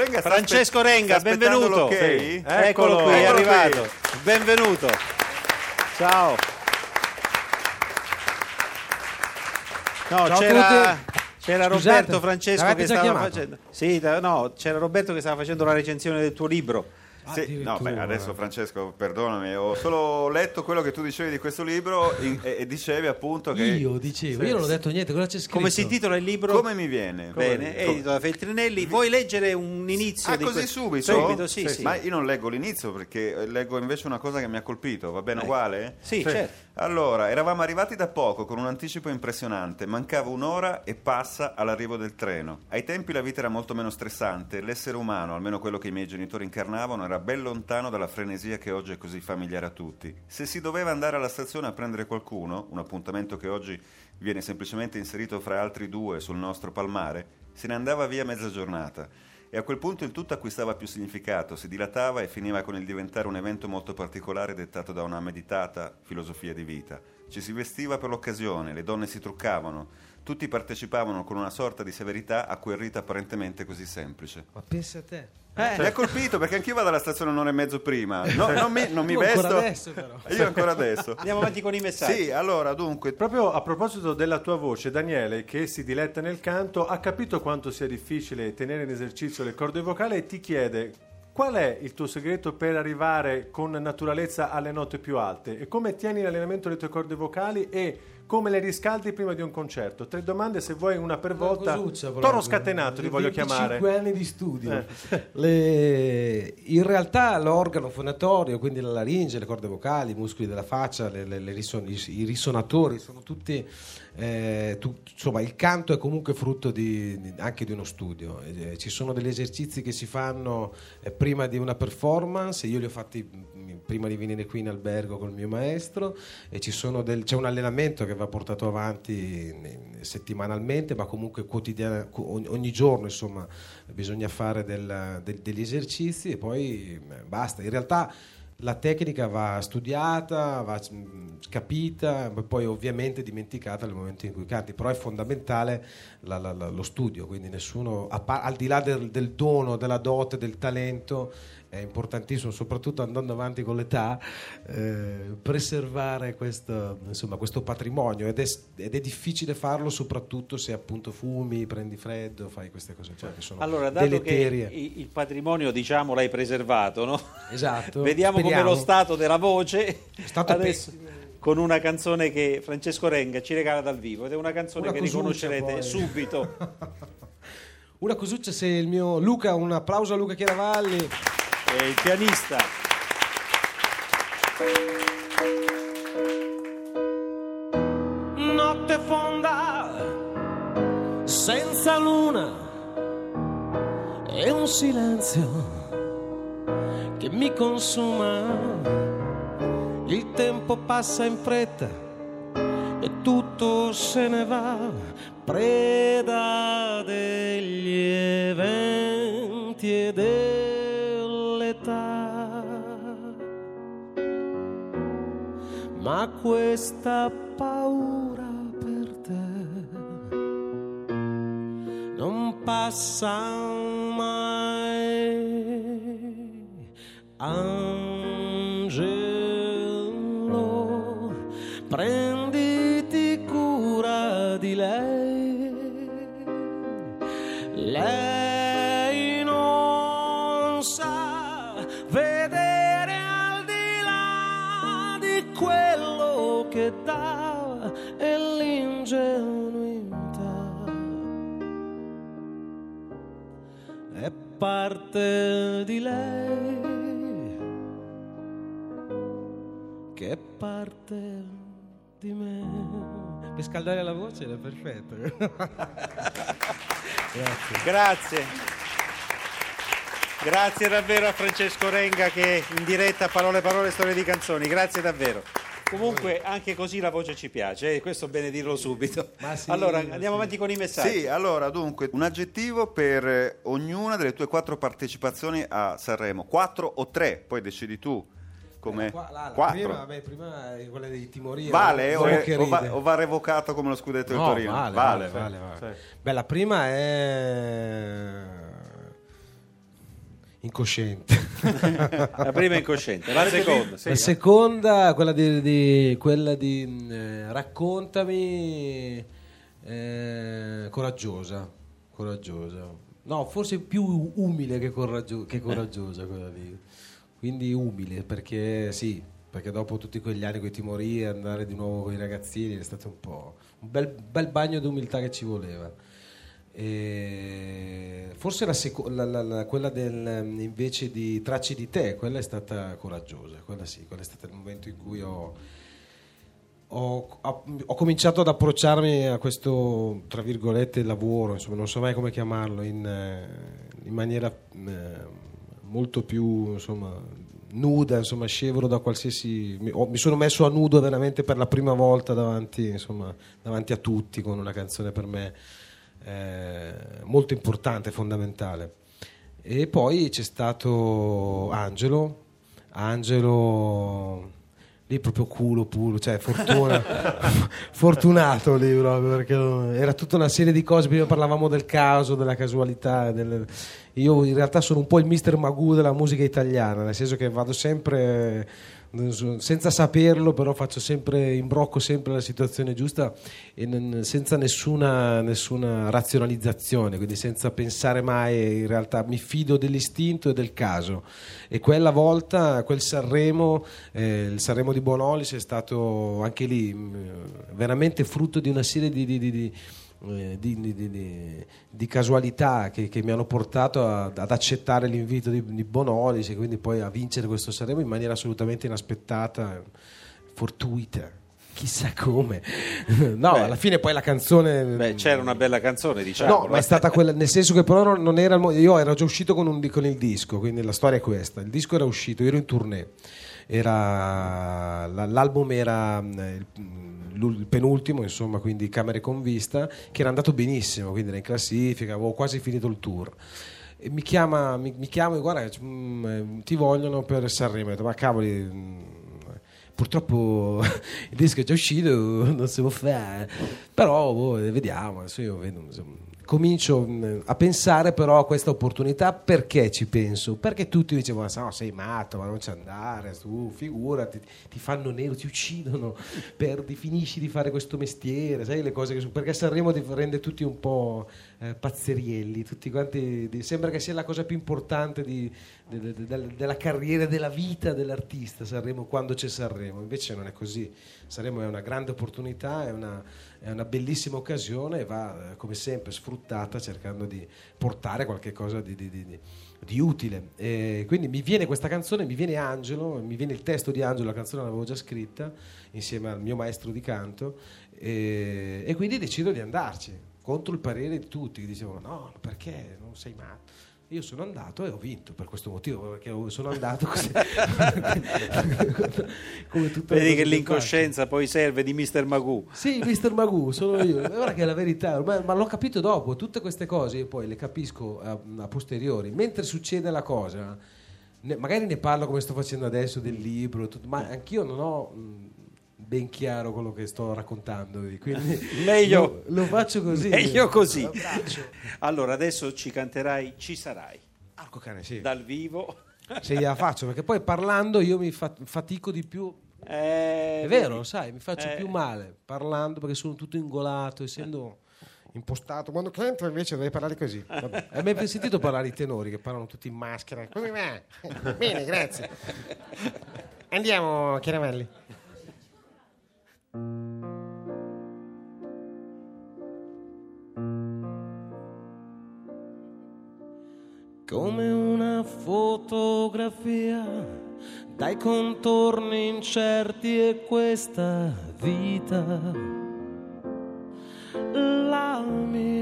Renga Francesco Renga, benvenuto. l'ok. Sì. Eccolo qui, è arrivato. qui. Benvenuto. Ciao. No, Ciao a c'era, tutti. c'era Scusate, Roberto Francesco che stava chiamato? facendo. Sì, no, c'era Roberto che stava facendo la recensione del tuo libro. Sì, no, beh, adesso Francesco, perdonami, ho solo letto quello che tu dicevi di questo libro in- e, e dicevi appunto che Io dicevo, io non ho detto niente, cosa c'è scritto? Come si intitola il libro? come mi viene? Bene, edito da Feltrinelli. Vuoi leggere un inizio Ah, di così que- subito? Subito, sì, sì. Ma io non leggo l'inizio perché leggo invece una cosa che mi ha colpito, va bene Eh. uguale? Sì, certo. Allora, eravamo arrivati da poco con un anticipo impressionante, mancava un'ora e passa all'arrivo del treno. Ai tempi la vita era molto meno stressante, l'essere umano, almeno quello che i miei genitori incarnavano, era ben lontano dalla frenesia che oggi è così familiare a tutti. Se si doveva andare alla stazione a prendere qualcuno, un appuntamento che oggi viene semplicemente inserito fra altri due sul nostro palmare, se ne andava via mezza giornata. E a quel punto il tutto acquistava più significato, si dilatava e finiva con il diventare un evento molto particolare dettato da una meditata filosofia di vita. Ci si vestiva per l'occasione, le donne si truccavano, tutti partecipavano con una sorta di severità a quel rito apparentemente così semplice. Ma pensa a te. Eh, Mi ha colpito perché anch'io vado alla stazione un'ora e mezzo prima. No, non mi, non mi vesto. ancora adesso, però. Io ancora adesso. Andiamo avanti con i messaggi. Sì, allora dunque, Proprio a proposito della tua voce, Daniele, che si diletta nel canto, ha capito quanto sia difficile tenere in esercizio le corde vocali e ti chiede qual è il tuo segreto per arrivare con naturalezza alle note più alte e come tieni in allenamento le tue corde vocali e come le riscaldi prima di un concerto. Tre domande, se vuoi una per volta. cosuccia. Toro scatenato ti voglio 25 chiamare. anni di studio. Eh. Le- In realtà l'organo fonatorio, quindi la laringe, le corde vocali, i muscoli della faccia, le- le- rison- i risonatori, sono tutti... eh, tu- insomma, il canto è comunque frutto di- anche di uno studio. Eh, ci sono degli esercizi che si fanno eh, prima di una performance, io li ho fatti mm, prima di venire qui in albergo col mio maestro e del- c'è un allenamento che va portato avanti eh, settimanalmente ma comunque quotidiana, ogni, ogni giorno insomma bisogna fare del- del- degli esercizi e poi eh, basta in realtà la tecnica va studiata, va mm, capita, poi ovviamente dimenticata nel momento in cui canti, però è fondamentale la- la- la- lo studio, quindi nessuno, al di là del, del dono, della dote, del talento, è importantissimo, soprattutto andando avanti con l'età, eh, preservare questo, insomma, questo patrimonio ed è, ed è difficile farlo soprattutto se appunto fumi, prendi freddo, fai queste cose qua che sono Allora, dato che deleterie. i- il patrimonio, diciamo, l'hai preservato, no? Esatto, Vediamo come lo stato della voce. È stato Adesso, con una canzone che Francesco Renga ci regala dal vivo ed è una canzone Una che riconoscerete poi. subito. Una cosuccia se il mio Luca, un applauso a Luca Chiaravalli. È il pianista. notte fonda senza luna e un silenzio che mi consuma il tempo passa in fretta e tutto se ne va preda degli eventi e dell'età questa paura per te non passa mai. Angelo, parte di lei che è parte di me. Per scaldare la voce era perfetto. Grazie. Grazie. Grazie davvero a Francesco Renga che in diretta parole parole storie di canzoni, grazie davvero. Comunque anche così la voce ci piace, eh, questo bene dirlo subito. Sì, allora andiamo sì. avanti con i messaggi. Sì, allora dunque un aggettivo per eh, ognuna delle tue quattro partecipazioni a Sanremo, quattro o tre, poi decidi tu come Qua- la- la quattro. Prima, vabbè, prima è quella dei timorini. Vale o, è- o va, o va revocato come lo scudetto del No, Torino? vale, vale, vale, vale. Beh, la prima è incosciente. La prima è incosciente, la seconda. la seconda, quella di, di- quella di eh, raccontami eh, coraggiosa, coraggiosa. No, forse più umile che, coraggio- che coraggiosa quella lì. Quindi umile, perché sì, perché dopo tutti quegli anni con i timori andare di nuovo con i ragazzini è stato un po' un bel, bel bagno di umiltà che ci voleva. E forse la seco- la- la- la- quella del, invece di Tracce di te, quella è stata coraggiosa, quella sì, quello è stato il momento in cui ho, ho, ho- cominciato ad approcciarmi a questo, tra virgolette, lavoro, insomma, non so mai come chiamarlo, in, eh, in maniera eh, molto più insomma, nuda, insomma, scevro da qualsiasi... Mi sono messo a nudo veramente per la prima volta davanti, insomma, davanti a tutti con una canzone per me eh, molto importante, fondamentale. E poi c'è stato Angelo, Angelo lì proprio culo puro, cioè fortuna, fortunato lì proprio perché era tutta una serie di cose, prima parlavamo del caso, della casualità, del- io in realtà sono un po' il mister Magoo della musica italiana, nel senso che vado sempre senza saperlo, però faccio sempre imbrocco sempre la situazione giusta e senza nessuna, nessuna razionalizzazione, quindi senza pensare mai in realtà mi fido dell'istinto e del caso. E quella volta, quel Sanremo, eh, il Sanremo di Bonolis è stato anche lì mh, veramente frutto di una serie di, di- di- di- eh, di, di- di- di- casualità che, che mi hanno portato a- ad accettare l'invito di, di Bonolis e quindi poi a vincere questo Sanremo in maniera assolutamente inaspettata, fortuita. Chissà come, no, Beh. alla fine poi la canzone. Beh, c'era una bella canzone, diciamo. No, ma è stata quella, nel senso che però non, era io ero già uscito con, un con il disco, quindi la storia è questa. Il disco era uscito, io ero in tournée. Era, la- l'album era mm, il, l'ul- il penultimo, insomma, quindi Camere con vista, che era andato benissimo, quindi era in classifica, avevo quasi finito il tour. E mi chiama, mi, mi chiama e guarda, mm, eh, ti vogliono per Sanremo. Ho ma cavoli, mm, purtroppo il disco è già uscito, non si può fare. Però boh, vediamo, adesso io vedo, insomma, comincio mh, a pensare però a questa opportunità perché ci penso? Perché tutti dicevano, no, sei matto, ma non ci andare, tu figurati, ti fanno nero, ti uccidono, perdi, finisci di fare questo mestiere, sai le cose che sono, perché Sanremo ti rende tutti un po' eh, pazzerielli, tutti quanti, sembra che sia la cosa più importante di- de- de- de- della carriera, della vita dell'artista Sanremo quando c'è Sanremo, invece non è così, Sanremo è una grande opportunità, è una, è una bellissima occasione e va eh, come sempre sfruttata cercando di portare qualche cosa di, di- di- di- di utile. E quindi mi viene questa canzone, mi viene Angelo, mi viene il testo di Angelo, la canzone l'avevo già scritta insieme al mio maestro di canto e, e quindi decido di andarci contro il parere di tutti che dicevano no, perché non sei matto. Io sono andato e ho vinto per questo motivo, perché sono andato così. Come tutte Vedi che l'incoscienza poi serve di Mr. Magoo. Sì, Mr. Magoo, sono io. Guarda che è la verità, ma, ma l'ho capito dopo. Tutte queste cose io poi le capisco a, a posteriori. Mentre succede la cosa, ne- magari ne parlo come sto facendo adesso del libro, tutto, ma anch'io non ho mh, ben chiaro quello che sto raccontandovi. Quindi Meglio- lo, lo faccio così. Meglio così. Allora, adesso ci canterai Ci sarai Arco cane, sì. dal vivo. Se gliela faccio, perché poi parlando io mi fa- fatico di più. Eh, È vero, lo sai, mi faccio Eh. più male parlando perché sono tutto ingolato, essendo impostato. Quando canto invece devi parlare così. Vabbè. Hai mai sentito parlare i tenori che parlano tutti in maschera? Come va? Bene, grazie. Andiamo, Chiaramelli. Come una fotografia dai contorni incerti e questa vita. La mia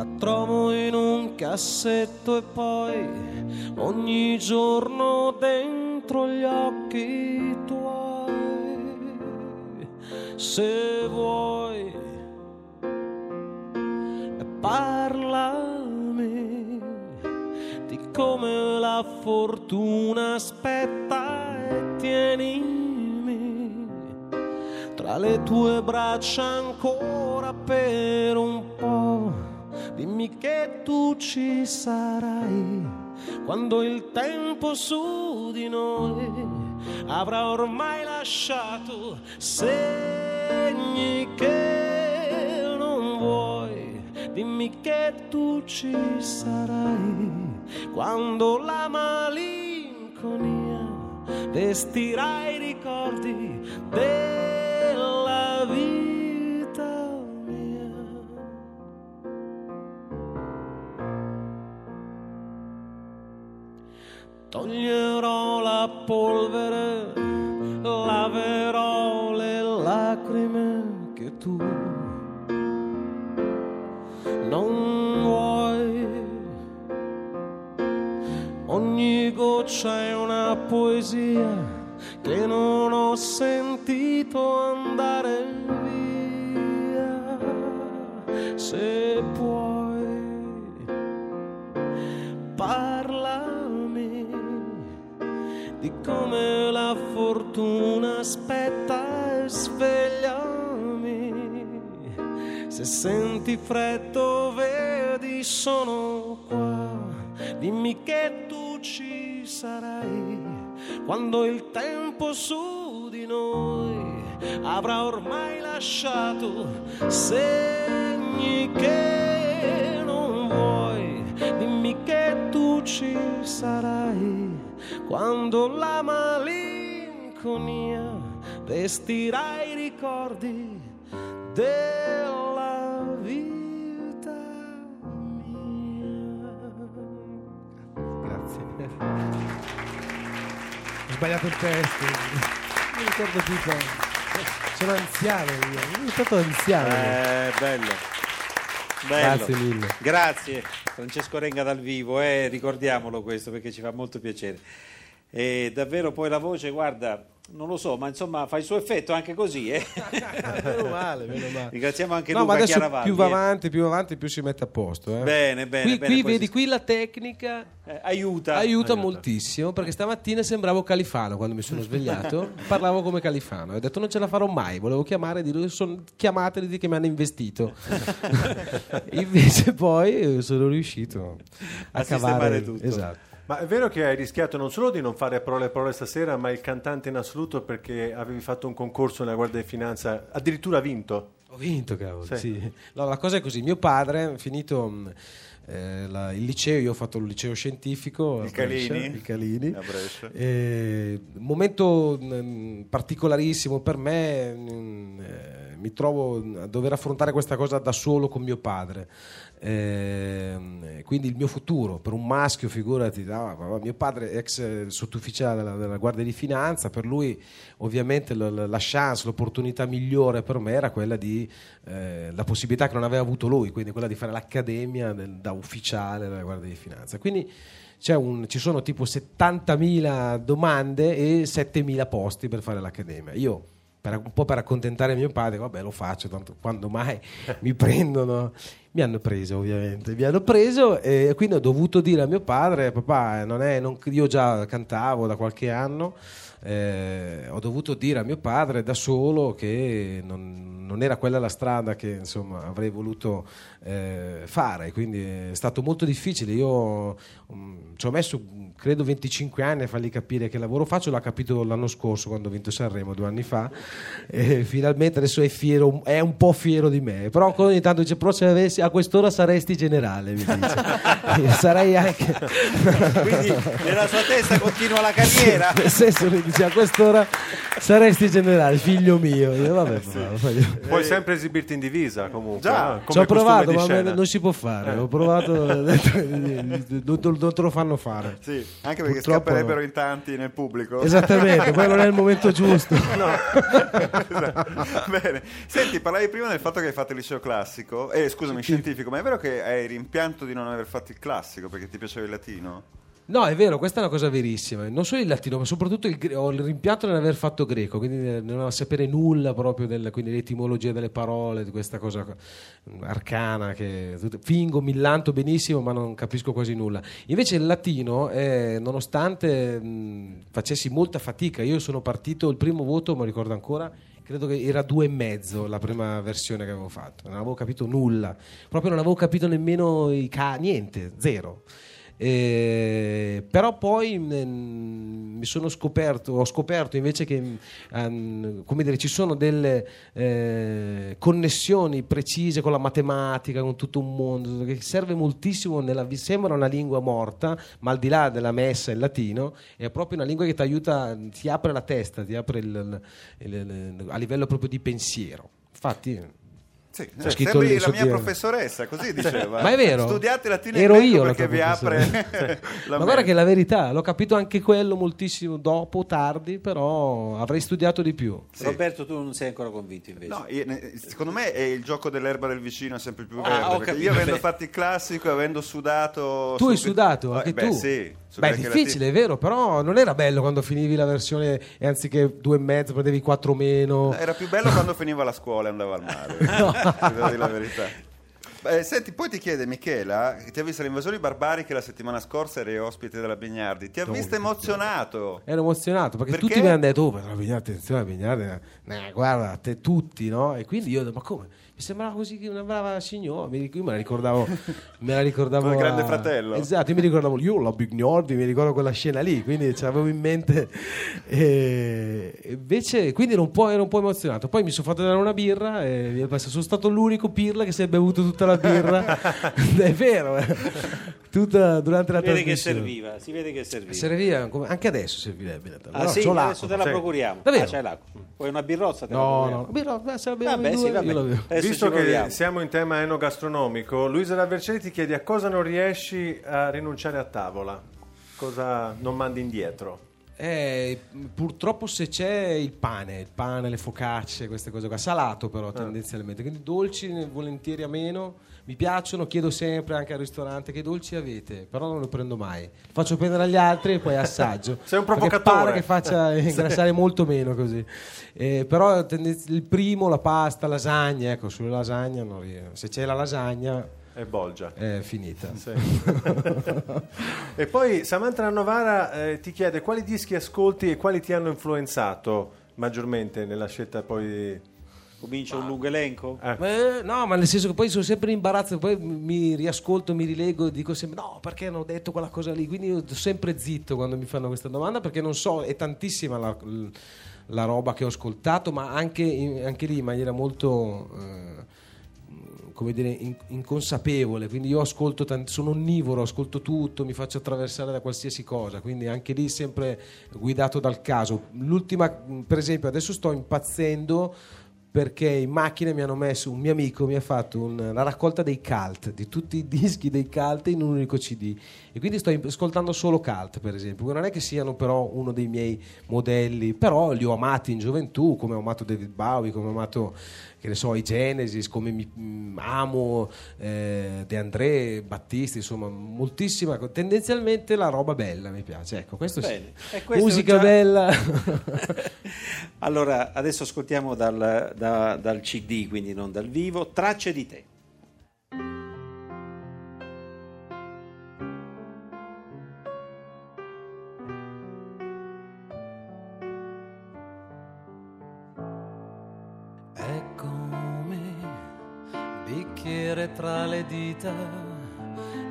la trovo in un cassetto e poi ogni giorno dentro gli occhi tuoi. Se vuoi, parlami di come la fortuna aspetta e tienimi tra le tue braccia ancora per un po'. Dimmi che tu ci sarai quando il tempo su di noi avrà ormai lasciato segni che non vuoi. Dimmi che tu ci sarai quando la malinconia vestirà i ricordi della Toglierò la polvere, laverò le lacrime che tu non vuoi. Ogni goccia è una poesia che non ho sentito andare via. Se puoi, di come la fortuna aspetta e svegliami. Se senti freddo, vedi, sono qua. Dimmi che tu ci sarai quando il tempo su di noi avrà ormai lasciato segni che. Dimmi che tu ci sarai quando la malinconia vestirà i ricordi della vita mia. Grazie. Ho sbagliato il testo. Mi ricordo più cosa. Sono anziano io. Sono stato anziano. Eh, bello. Bello. Grazie mille. Grazie Francesco Renga dal vivo, eh, ricordiamolo questo perché ci fa molto piacere. E davvero poi la voce, guarda, non lo so, ma insomma fa il suo effetto anche così. Eh? meno male, meno male. Ringraziamo anche No, Luca ma adesso Chiaravalli. più va avanti, più va avanti, più si mette a posto. eh. Bene, bene. Qui, bene, qui vedi, si- qui la tecnica eh, aiuta. aiuta moltissimo perché stamattina sembravo Califano quando mi sono svegliato, parlavo come Califano. Ho detto non ce la farò mai, volevo chiamare e dire sono chiamateli di che mi hanno investito. Invece poi eh, sono riuscito a, A cavare sistemare tutto. Esatto. Ma è vero che hai rischiato non solo di non fare parole parole stasera, ma il cantante in assoluto perché avevi fatto un concorso nella Guardia di Finanza, addirittura vinto. Ho vinto, cavolo. Sì. Sì. No, la cosa è così, mio padre, finito mh, eh, la- il liceo, io ho fatto il liceo scientifico a Il Brescia, Calini. il Calini. A Brescia. Eh, momento mh, particolarissimo per me, mh, eh, mi trovo a dover affrontare questa cosa da solo con mio padre. Eh, quindi il mio futuro per un maschio, figurati, ma mio padre ex sottufficiale della, della Guardia di Finanza, per lui ovviamente la, la- chance, l'opportunità migliore per me era quella di eh, la possibilità che non aveva avuto lui, quindi quella di fare l'accademia del- da ufficiale della Guardia di Finanza. Quindi un- ci sono tipo 70.000 domande e 7.000 posti per fare l'accademia. Io per- un po' per accontentare mio padre, vabbè lo faccio, tanto quando mai mi prendono, mi hanno preso ovviamente, mi hanno preso e quindi ho dovuto dire a mio padre, papà, non è, non- io già cantavo da qualche anno, eh, ho dovuto dire a mio padre da solo che non, non era quella la strada che insomma avrei voluto eh, fare, quindi è stato molto difficile, io mm, ci ho messo credo 25 anni a fargli capire che lavoro faccio, l'ha capito l'anno scorso quando ho vinto Sanremo due anni fa. E finalmente adesso è fiero, è un po' fiero di me, però ancora ogni tanto dice però se avessi, a quest'ora saresti generale, mi dice. Sarei anche... Quindi nella sua testa continua la carriera. Nel senso Dice a quest'ora saresti generale, figlio mio. Io, vabbè, bravo, fai- Puoi sempre esibirti in divisa comunque. Già. no? Come Ci ho provato, ma scena. non si può fare. Ho provato, ho detto, non, te lo fanno fare. Sì, anche perché Purtroppo scapperebbero no. in tanti nel pubblico. Esattamente, poi non è il momento giusto. Bene. Senti, parlavi prima del fatto che hai fatto il liceo classico, eh, scusami, scientifico, ma è vero che hai rimpianto di non aver fatto il classico perché ti piaceva il latino? No, è vero, questa è una cosa verissima. Non solo il latino, ma soprattutto il gre- ho il rimpianto di non aver fatto greco, quindi di non sapere nulla proprio del, quindi l'etimologia delle parole, di questa cosa arcana che fingo, millanto benissimo, ma non capisco quasi nulla. Invece il latino, eh, nonostante mh, facessi molta fatica, io sono partito, il primo voto, mi ricordo ancora, credo che era due e mezzo la prima versione che avevo fatto, non avevo capito nulla, proprio non avevo capito nemmeno i ca- niente, zero. Eh, però poi mm, mi sono scoperto, ho scoperto invece che mm, ehm, come dire, ci sono delle eh, connessioni precise con la matematica, con tutto un mondo che serve moltissimo. Nella, sembra una lingua morta, ma al di là della messa in latino, è proprio una lingua che ti aiuta, ti apre la testa, ti apre il- il- il- a livello proprio di pensiero. Infatti, Sì, eh, scritto sembri lì la mia di- professoressa, così diceva. Ma è vero? Studiate latino Ero greco io la perché vi apre Ma guarda che la verità, l'ho capito anche quello moltissimo dopo, tardi, però avrei studiato di più. Sì. Roberto, tu non sei ancora convinto invece. No, io- secondo me è il gioco dell'erba del vicino è sempre più Ah, verde. capito, io avendo beh. fatto il classico, avendo sudato. Tu hai su- sudato, anche beh, tu. Sì, Beh, è difficile, è vero, però non era bello quando finivi la versione e anziché due e mezzo prendevi quattro meno. Era più bello quando finiva la scuola e andava al mare. Dire la verità. Beh, senti, poi ti chiede Michela, che ti ha visto le invasioni barbariche la settimana scorsa, eri ospite della Bignardi, ti ha visto emozionato. Ero emozionato perché, Perché? tutti mi hanno detto: Oh, ma la Vignardi, attenzione, la Vignardi, eh, guarda, te tutti, no? E quindi io ho detto: Ma come? Mi sembrava così una brava signora. Io me la ricordavo, me la ricordavo Come il Grande a- Fratello. Esatto, io mi ricordavo io, la Bignardi, mi ricordo quella scena lì, quindi ce l'avevo in mente. E invece, quindi ero un, po', ero un po' emozionato. Poi mi sono fatto dare una birra e mi è passato- sono stato l'unico pirla che si è bevuto tutta la birra. è vero, eh. tutta durante la si vede che serviva, si vede che serviva. Serviva, anche adesso servirebbe. Ah, Però sì, adesso te la procuriamo. Davvero? Ah, c'hai l'acqua. Poi una birrozza te la No, procuriamo. no, beh, se abbiamo Vabbè, in sì, vabbè. Visto che proviamo. siamo in tema enogastronomico, Luisa Ravercelli ti chiede a cosa non riesci a rinunciare a tavola? Cosa non mandi indietro? Eh, purtroppo se c'è il pane, il pane, le focacce, queste cose qua, salato però tendenzialmente, quindi dolci volentieri a meno, mi piacciono, chiedo sempre anche al ristorante che dolci avete, però non lo prendo mai, faccio prendere agli altri e poi assaggio. Sei un provocatore. pare che faccia ingrassare molto meno così. Eh, però il primo, la pasta, lasagna, ecco, sulle lasagne non riesco. se c'è la lasagna È bolgia. è finita. Sì. e poi Samantha Novara eh, ti chiede quali dischi ascolti e quali ti hanno influenzato maggiormente nella scelta poi Comincia un lungo elenco? Eh. Eh, no, ma nel senso che poi sono sempre in imbarazzo, poi mi riascolto, mi rilego e dico sempre no, perché hanno detto quella cosa lì? Quindi io sto sempre zitto quando mi fanno questa domanda perché non so, è tantissima la, la roba che ho ascoltato, ma anche, in- anche lì in maniera molto... eh, come dire, in- inconsapevole, quindi io ascolto tanti, sono onnivoro, ascolto tutto, mi faccio attraversare da qualsiasi cosa, quindi anche lì sempre guidato dal caso. L'ultima, per esempio, adesso sto impazzendo perché in macchina mi hanno messo un mio amico mi ha fatto un- la raccolta dei cult di tutti i dischi dei cult in un unico cd e quindi sto ascoltando solo cult per esempio non è che siano però uno dei miei modelli però li ho amati in gioventù come ho amato David Bowie come ho amato che ne so i Genesis come mi, mm, amo eh, De André Battisti insomma moltissima tendenzialmente la roba bella mi piace ecco questo sì. Bene. E questo musica già- bella allora, adesso ascoltiamo dal, da- dal CD, quindi non dal vivo, Tracce di te. Dita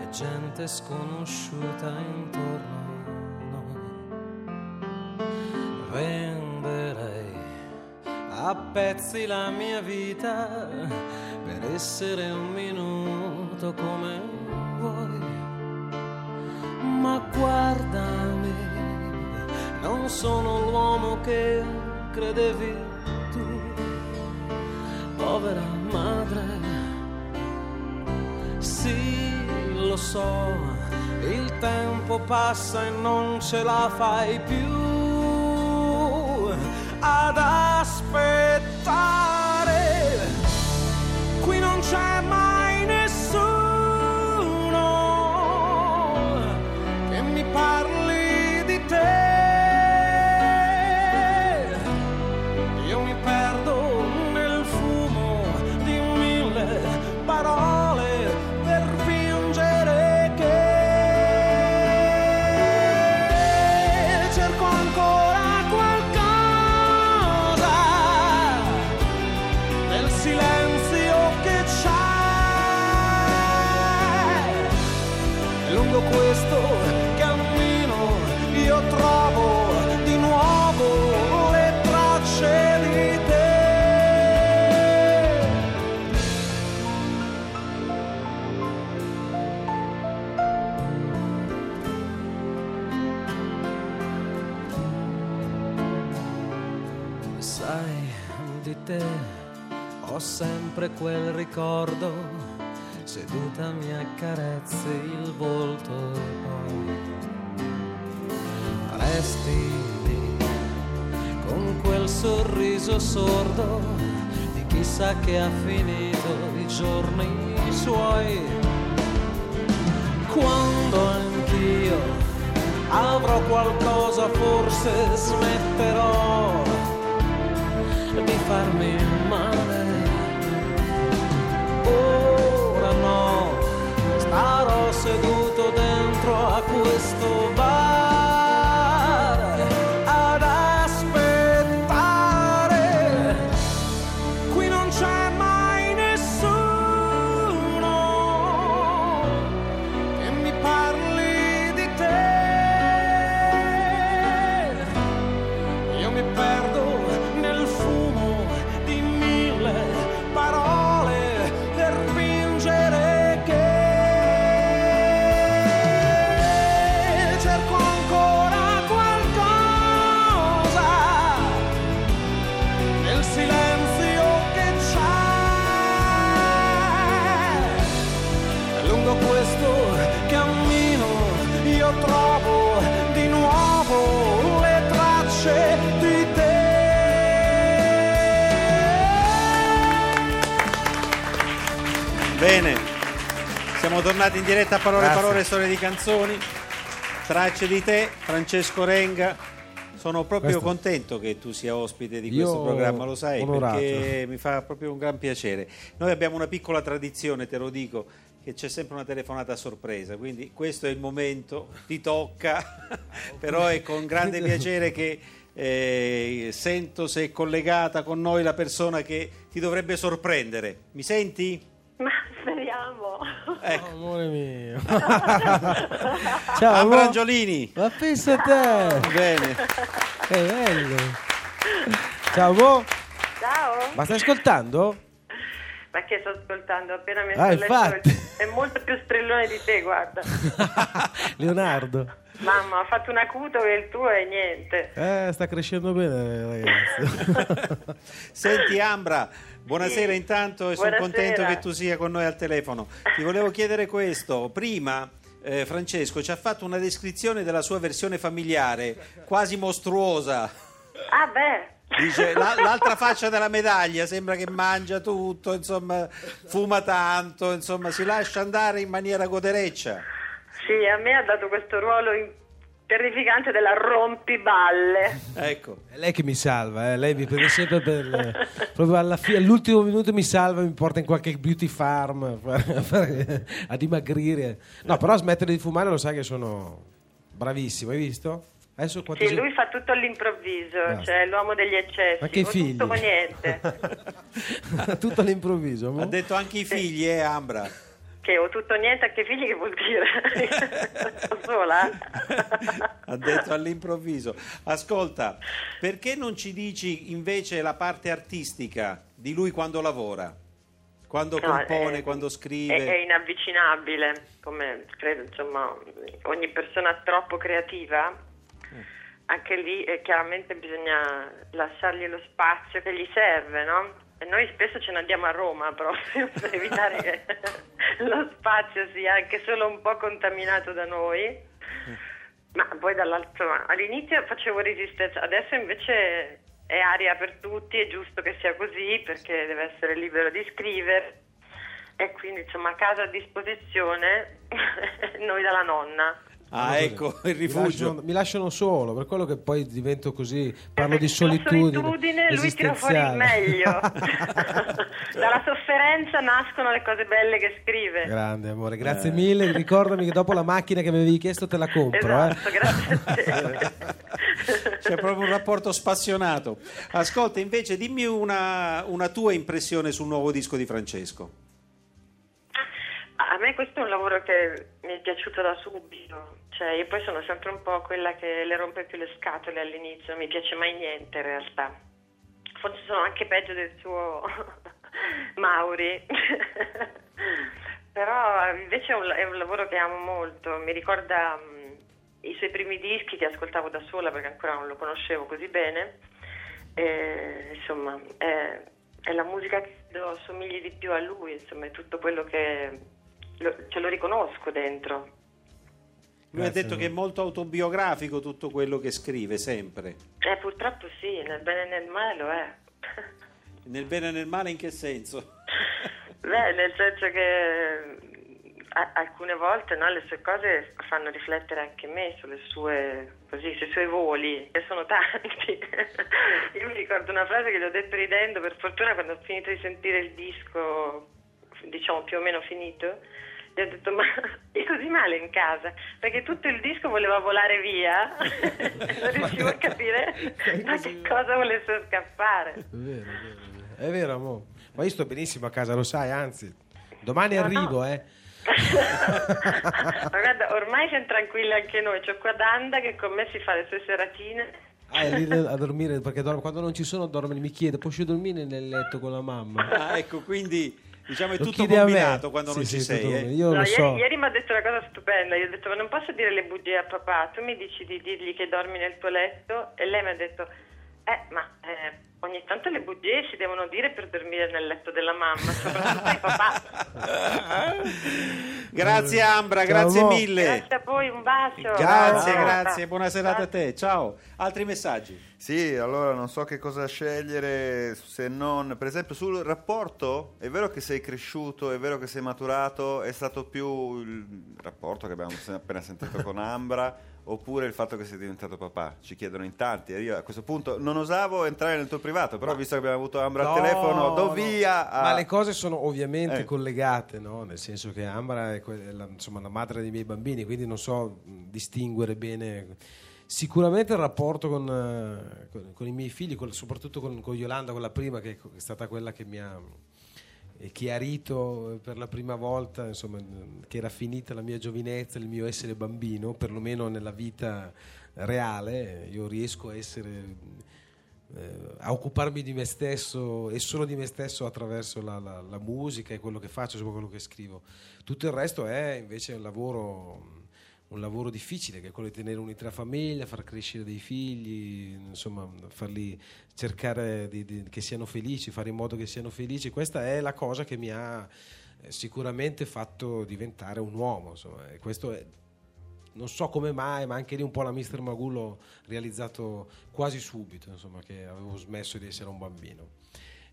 e gente sconosciuta intorno a noi. Venderei a pezzi la mia vita per essere un minuto come vuoi. Ma guardami, non sono l'uomo che credevi tu, povera so, il tempo passa e non ce la fai più ad aspettare. Qui non c'è mai di te ho sempre quel ricordo seduta mi accarezzi il volto poi resti lì con quel sorriso sordo di chissà che ha finito i giorni suoi. Quando anch'io avrò qualcosa forse smetterò farmi male. Ora Bene, siamo tornati in diretta a Parole Grazie. Parole Storie di Canzoni. Tracce di te, Francesco Renga. Sono proprio Questo- contento che tu sia ospite di Io questo programma, lo sai, onorato. perché mi fa proprio un gran piacere. Noi abbiamo una piccola tradizione, te lo dico, che c'è sempre una telefonata a sorpresa, quindi questo è il momento, ti tocca, però è con grande piacere che eh, sento se è collegata con noi la persona che ti dovrebbe sorprendere. Mi senti? Ma speriamo. Ecco. Amore mio. Ciao, amore. Ambrangolini. Ma pensa a te. Bene. Che bello. Ciao, Bo. Ciao. Ma stai ascoltando? Ma che sto ascoltando? Appena messo Ah, infatti. è molto più strellone di te, guarda. Leonardo. Mamma, ha fatto un acuto che il tuo è niente. Eh, sta crescendo bene, ragazzi. Senti Ambra, buonasera intanto e sono contento che tu sia con noi al telefono. Ti volevo chiedere questo. Prima eh, Francesco ci ha fatto una descrizione della sua versione familiare, quasi mostruosa. Ah, beh. Dice "La- l'altra faccia della medaglia, sembra che mangia tutto, insomma, fuma tanto, insomma, si lascia andare in maniera godereccia. Sì, a me ha dato questo ruolo in- terrificante della rompiballe. Ecco. È lei che mi salva, eh. lei mi prende sempre per... proprio alla fine, all'ultimo minuto mi salva, mi porta in qualche beauty farm a dimagrire. No, però a smettere di fumare lo sai che sono bravissimo, hai visto? Adesso Sì, si- lui fa tutto all'improvviso, Basta. cioè l'uomo degli eccessi. Ma che figli? tutto niente. Tutto all'improvviso. mo? Ha detto anche i figli, eh, Ambra. Che o tutto niente, a che figli che vuol dire? Sono sola? ha detto all'improvviso. Ascolta, perché non ci dici invece la parte artistica di lui quando lavora? Quando No, compone, è- quando È, scrive? è inavvicinabile, come credo insomma ogni persona troppo creativa anche lì eh, chiaramente bisogna lasciargli lo spazio che gli serve, no? Noi spesso ce ne andiamo a Roma proprio per evitare che lo spazio sia anche solo un po' contaminato da noi. Ma poi dall'altro, all'inizio facevo resistenza, adesso invece è aria per tutti, è giusto che sia così perché deve essere libero di scrivere e quindi insomma casa a disposizione noi dalla nonna. Ah, ecco, il Mi rifugio. lasciano, mi lasciano solo, per quello che poi divento così, parlo di La solitudine. solitudine lui tira fuori il meglio. Dalla sofferenza nascono le cose belle che scrive. Grande amore, grazie mille. Ricordami che dopo la macchina che mi avevi chiesto te la compro. eh. Esatto, grazie a te. C'è proprio un rapporto spassionato. Ascolta, invece, dimmi una, una tua impressione sul nuovo disco di Francesco. A me questo è un lavoro che mi è piaciuto da subito, cioè io poi sono sempre un po' quella che le rompe più le scatole all'inizio, non mi piace mai niente in realtà. Forse sono anche peggio del suo Mauri, però invece è un, è un lavoro che amo molto, mi ricorda mm, i suoi primi dischi che ascoltavo da sola perché ancora non lo conoscevo così bene, e, insomma è, è la musica che credo somigli di più a lui, insomma è tutto quello che lo, ce lo riconosco dentro. Lui ha detto che è molto autobiografico tutto quello che scrive, sempre. Eh, purtroppo sì, nel bene e nel male lo è. Nel bene e nel male in che senso? Beh, nel senso che mm, a- alcune volte no, le sue cose fanno riflettere anche me sulle sue, così, sui suoi voli, che sono tanti. Io mi ricordo una frase che gli ho detto ridendo, per fortuna quando ho finito di sentire il disco, diciamo più o meno finito, gli ho detto ma è così male in casa, perché tutto il disco voleva volare via, non riuscivo a capire da che cosa volesse scappare. È vero, è vero, è vero. Amore. Ma io sto benissimo a casa, lo sai, anzi. Domani No, no. arrivo, eh. Ma guarda, ormai siamo tranquilli anche noi. C'ho qua Danda che con me si fa le sue seratine. Ah, è lì a dormire perché dorme- quando non ci sono dorme, mi chiede, posso dormire nel letto con la mamma? Ah, ecco, quindi diciamo è Lo tutto combinato quando non Sì, ci sì, sei. eh. Io No, lo so. ieri, ieri mi ha detto una cosa stupenda. Io ho detto, ma non posso dire le bugie a papà. Tu mi dici di dirgli che dormi nel tuo letto. E lei mi ha detto, eh, ma eh, ogni tanto le bugie si devono dire per dormire nel letto della mamma, soprattutto ai papà. Grazie Ambra, Ciao, grazie amore. mille. Grazie a voi, un bacio. Grazie, Ciao. grazie, buona serata a te. Ciao. Altri messaggi? Sì, allora non so che cosa scegliere se non, per esempio sul rapporto, è vero che sei cresciuto, è vero che sei maturato, è stato più il rapporto che abbiamo appena sentito con Ambra oppure il fatto che sei diventato papà? Ci chiedono in tanti e io a questo punto non osavo entrare nel tuo privato, però visto che abbiamo avuto Ambra No, al telefono, do no. via a... Ma le cose sono ovviamente Eh. collegate, no? nel senso che Ambra è la, insomma, la madre dei miei bambini, quindi non so distinguere bene. Sicuramente il rapporto con, eh, con- con i miei figli, con- soprattutto con, con Yolanda, con la prima, che è stata quella che mi ha chiarito eh, per la prima volta insomma, che era finita la mia giovinezza, il mio essere bambino, perlomeno nella vita reale. Io riesco a essere eh, a occuparmi di me stesso e solo di me stesso attraverso la, la- la musica e quello che faccio, quello che scrivo. Tutto il resto è invece un lavoro, un lavoro difficile, che è quello di tenere unita la famiglia, far crescere dei figli, insomma, farli cercare di- di- che siano felici, fare in modo che siano felici. Questa è la cosa che mi ha eh, sicuramente fatto diventare un uomo. Insomma, e questo è, non so come mai, ma anche lì un po' la Mister l'ho realizzato quasi subito, insomma, che avevo smesso di essere un bambino.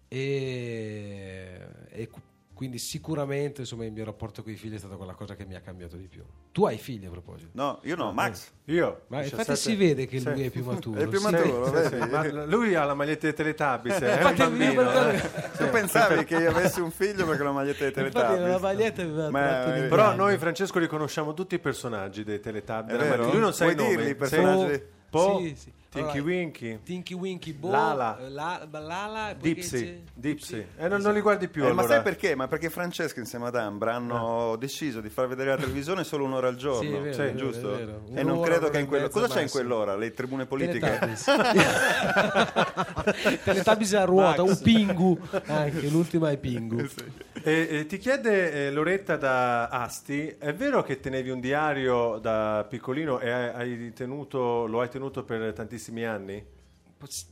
E, e quindi sicuramente insomma, il mio rapporto con i figli è stata quella cosa che mi ha cambiato di più. Tu hai figli a proposito? No, io no, Max. Io? Ma 17 infatti si vede che Sì. lui è più maturo. È più sì. maturo, Sì, vedi? sì, ma lui ha la maglietta dei Teletubbies, è un Infatti, bambino. per- eh. Tu pensavi che io avessi un figlio perché la maglietta dei Infatti Teletubbies? la maglietta Ma- eh, Però noi, Francesco, riconosciamo tutti i personaggi dei Teletubbies. Lui non sa i Puoi nomi. dirli i Sì. personaggi? Po, Sì, sì. Tinky Allora, Winky, Tinky Winky Bo, Lala. eh, La- Lala e Dipsy. Dipsy. E non, non li guardi più Eh, ma allora. sai perché? Ma perché Francesco insieme ad Ambra hanno deciso di far vedere la televisione solo un'ora al giorno, Sì, è vero, Sì, è vero, giusto? E non credo che in quello... Cosa c'è in massimo. quell'ora? Le tribune politiche? Teletubbies. Teletubbies a ruota, un Pingu, anche l'ultima è Pingu. E, e ti chiede eh, Loretta da Asti, è vero che tenevi un diario da piccolino e hai, tenuto, lo hai tenuto per tantissimi anni?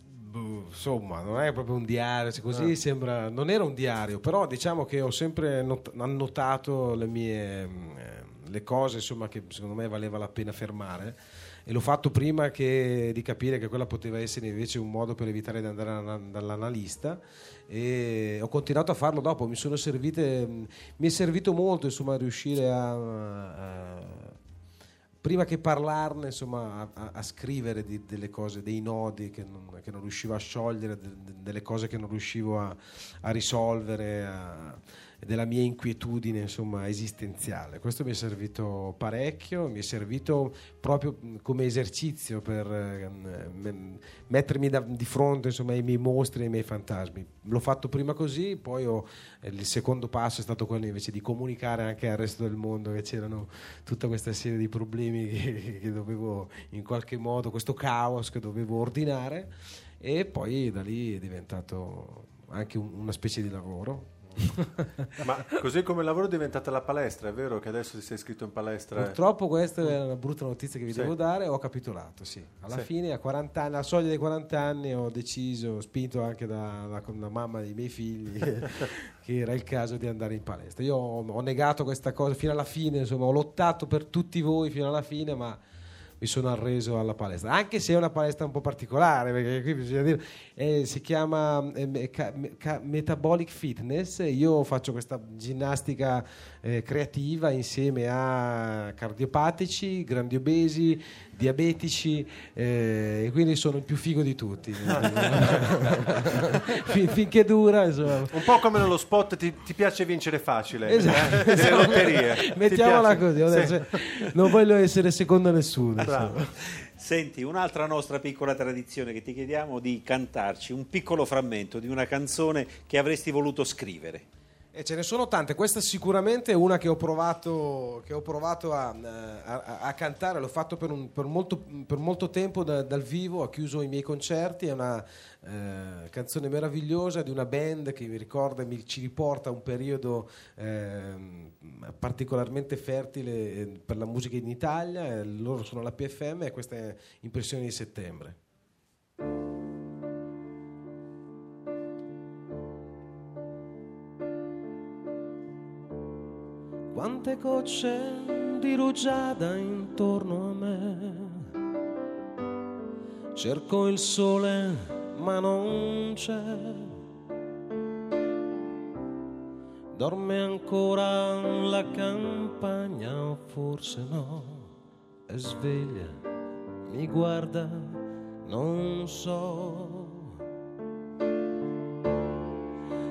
Boh, insomma, non è proprio un diario, se così sembra, non era un diario, però diciamo che ho sempre not- annotato le mie mm, eh, le cose insomma, che secondo me valeva la pena fermare e l'ho fatto prima che- di capire che quella poteva essere invece un modo per evitare di andare alla- dall'analista. E ho continuato a farlo dopo, mi sono servite, mi è servito molto insomma riuscire a- a prima che parlarne, insomma, a- a scrivere di- delle cose, dei nodi che non, che non riuscivo a sciogliere, de- de- delle cose che non riuscivo a, a risolvere, a- della mia inquietudine, insomma, esistenziale. Questo mi è servito parecchio, mi è servito proprio mh, come esercizio per eh, m- mettermi di fronte, insomma, ai miei mostri, ai miei fantasmi. L'ho fatto prima così, poi ho- eh, il secondo passo è stato quello invece di comunicare anche al resto del mondo che c'erano tutta questa serie di problemi che, che dovevo in qualche modo, questo caos che dovevo ordinare e poi da lì è diventato anche un- una specie di lavoro. Ma così come lavoro è diventata la palestra, è vero che adesso ti sei iscritto in palestra? Purtroppo questa è una brutta notizia che vi Sì. devo dare, ho capitolato, sì. Alla Sì. fine a 40 anni, alla soglia dei 40 anni ho deciso, spinto anche da, da mamma dei miei figli, che era il caso di andare in palestra. Io ho, ho negato questa cosa fino alla fine, insomma, ho lottato per tutti voi fino alla fine, ma mi sono arreso alla palestra, anche se è una palestra un po' particolare, perché qui bisogna dire, eh, si chiama eh, Metabolic Fitness, io faccio questa ginnastica eh, creativa insieme a cardiopatici, grandi obesi, diabetici, eh, e quindi sono il più figo di tutti. Fin- finché dura, insomma. Un po' come nello spot ti, ti piace vincere facile, Esatto, eh? delle lotterie. Ti Mettiamola così, adesso non voglio essere secondo a nessuno. Senti, un'altra nostra piccola tradizione che ti chiediamo di cantarci un piccolo frammento di una canzone che avresti voluto scrivere. E ce ne sono tante, questa sicuramente è una che ho provato, che ho provato a, a- a cantare, l'ho fatto per, un- per molto, per molto tempo da- dal vivo, ho chiuso i miei concerti, è una eh, canzone meravigliosa di una band che mi ricorda e ci riporta a un periodo ehm, particolarmente fertile eh, per la musica in Italia, eh, loro sono la PFM e questa è Impressioni di settembre. Quante gocce di rugiada intorno a me. Cerco il sole, ma non c'è. Dorme ancora la campagna, o forse no. È sveglia, mi guarda, non so.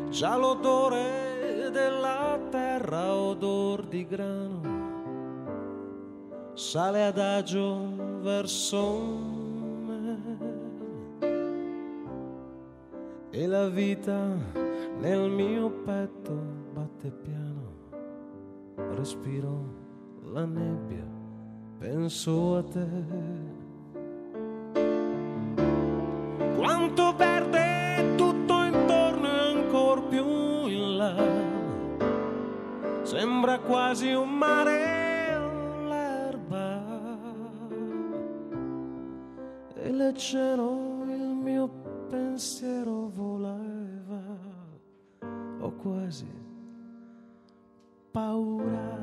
Già l'odore della terra, odor di grano, sale adagio verso me. E la vita nel mio petto batte piano, respiro la nebbia, penso a te. Quanto verde Sembra quasi un mare l'erba. E leggero il mio pensiero voleva. Ho quasi paura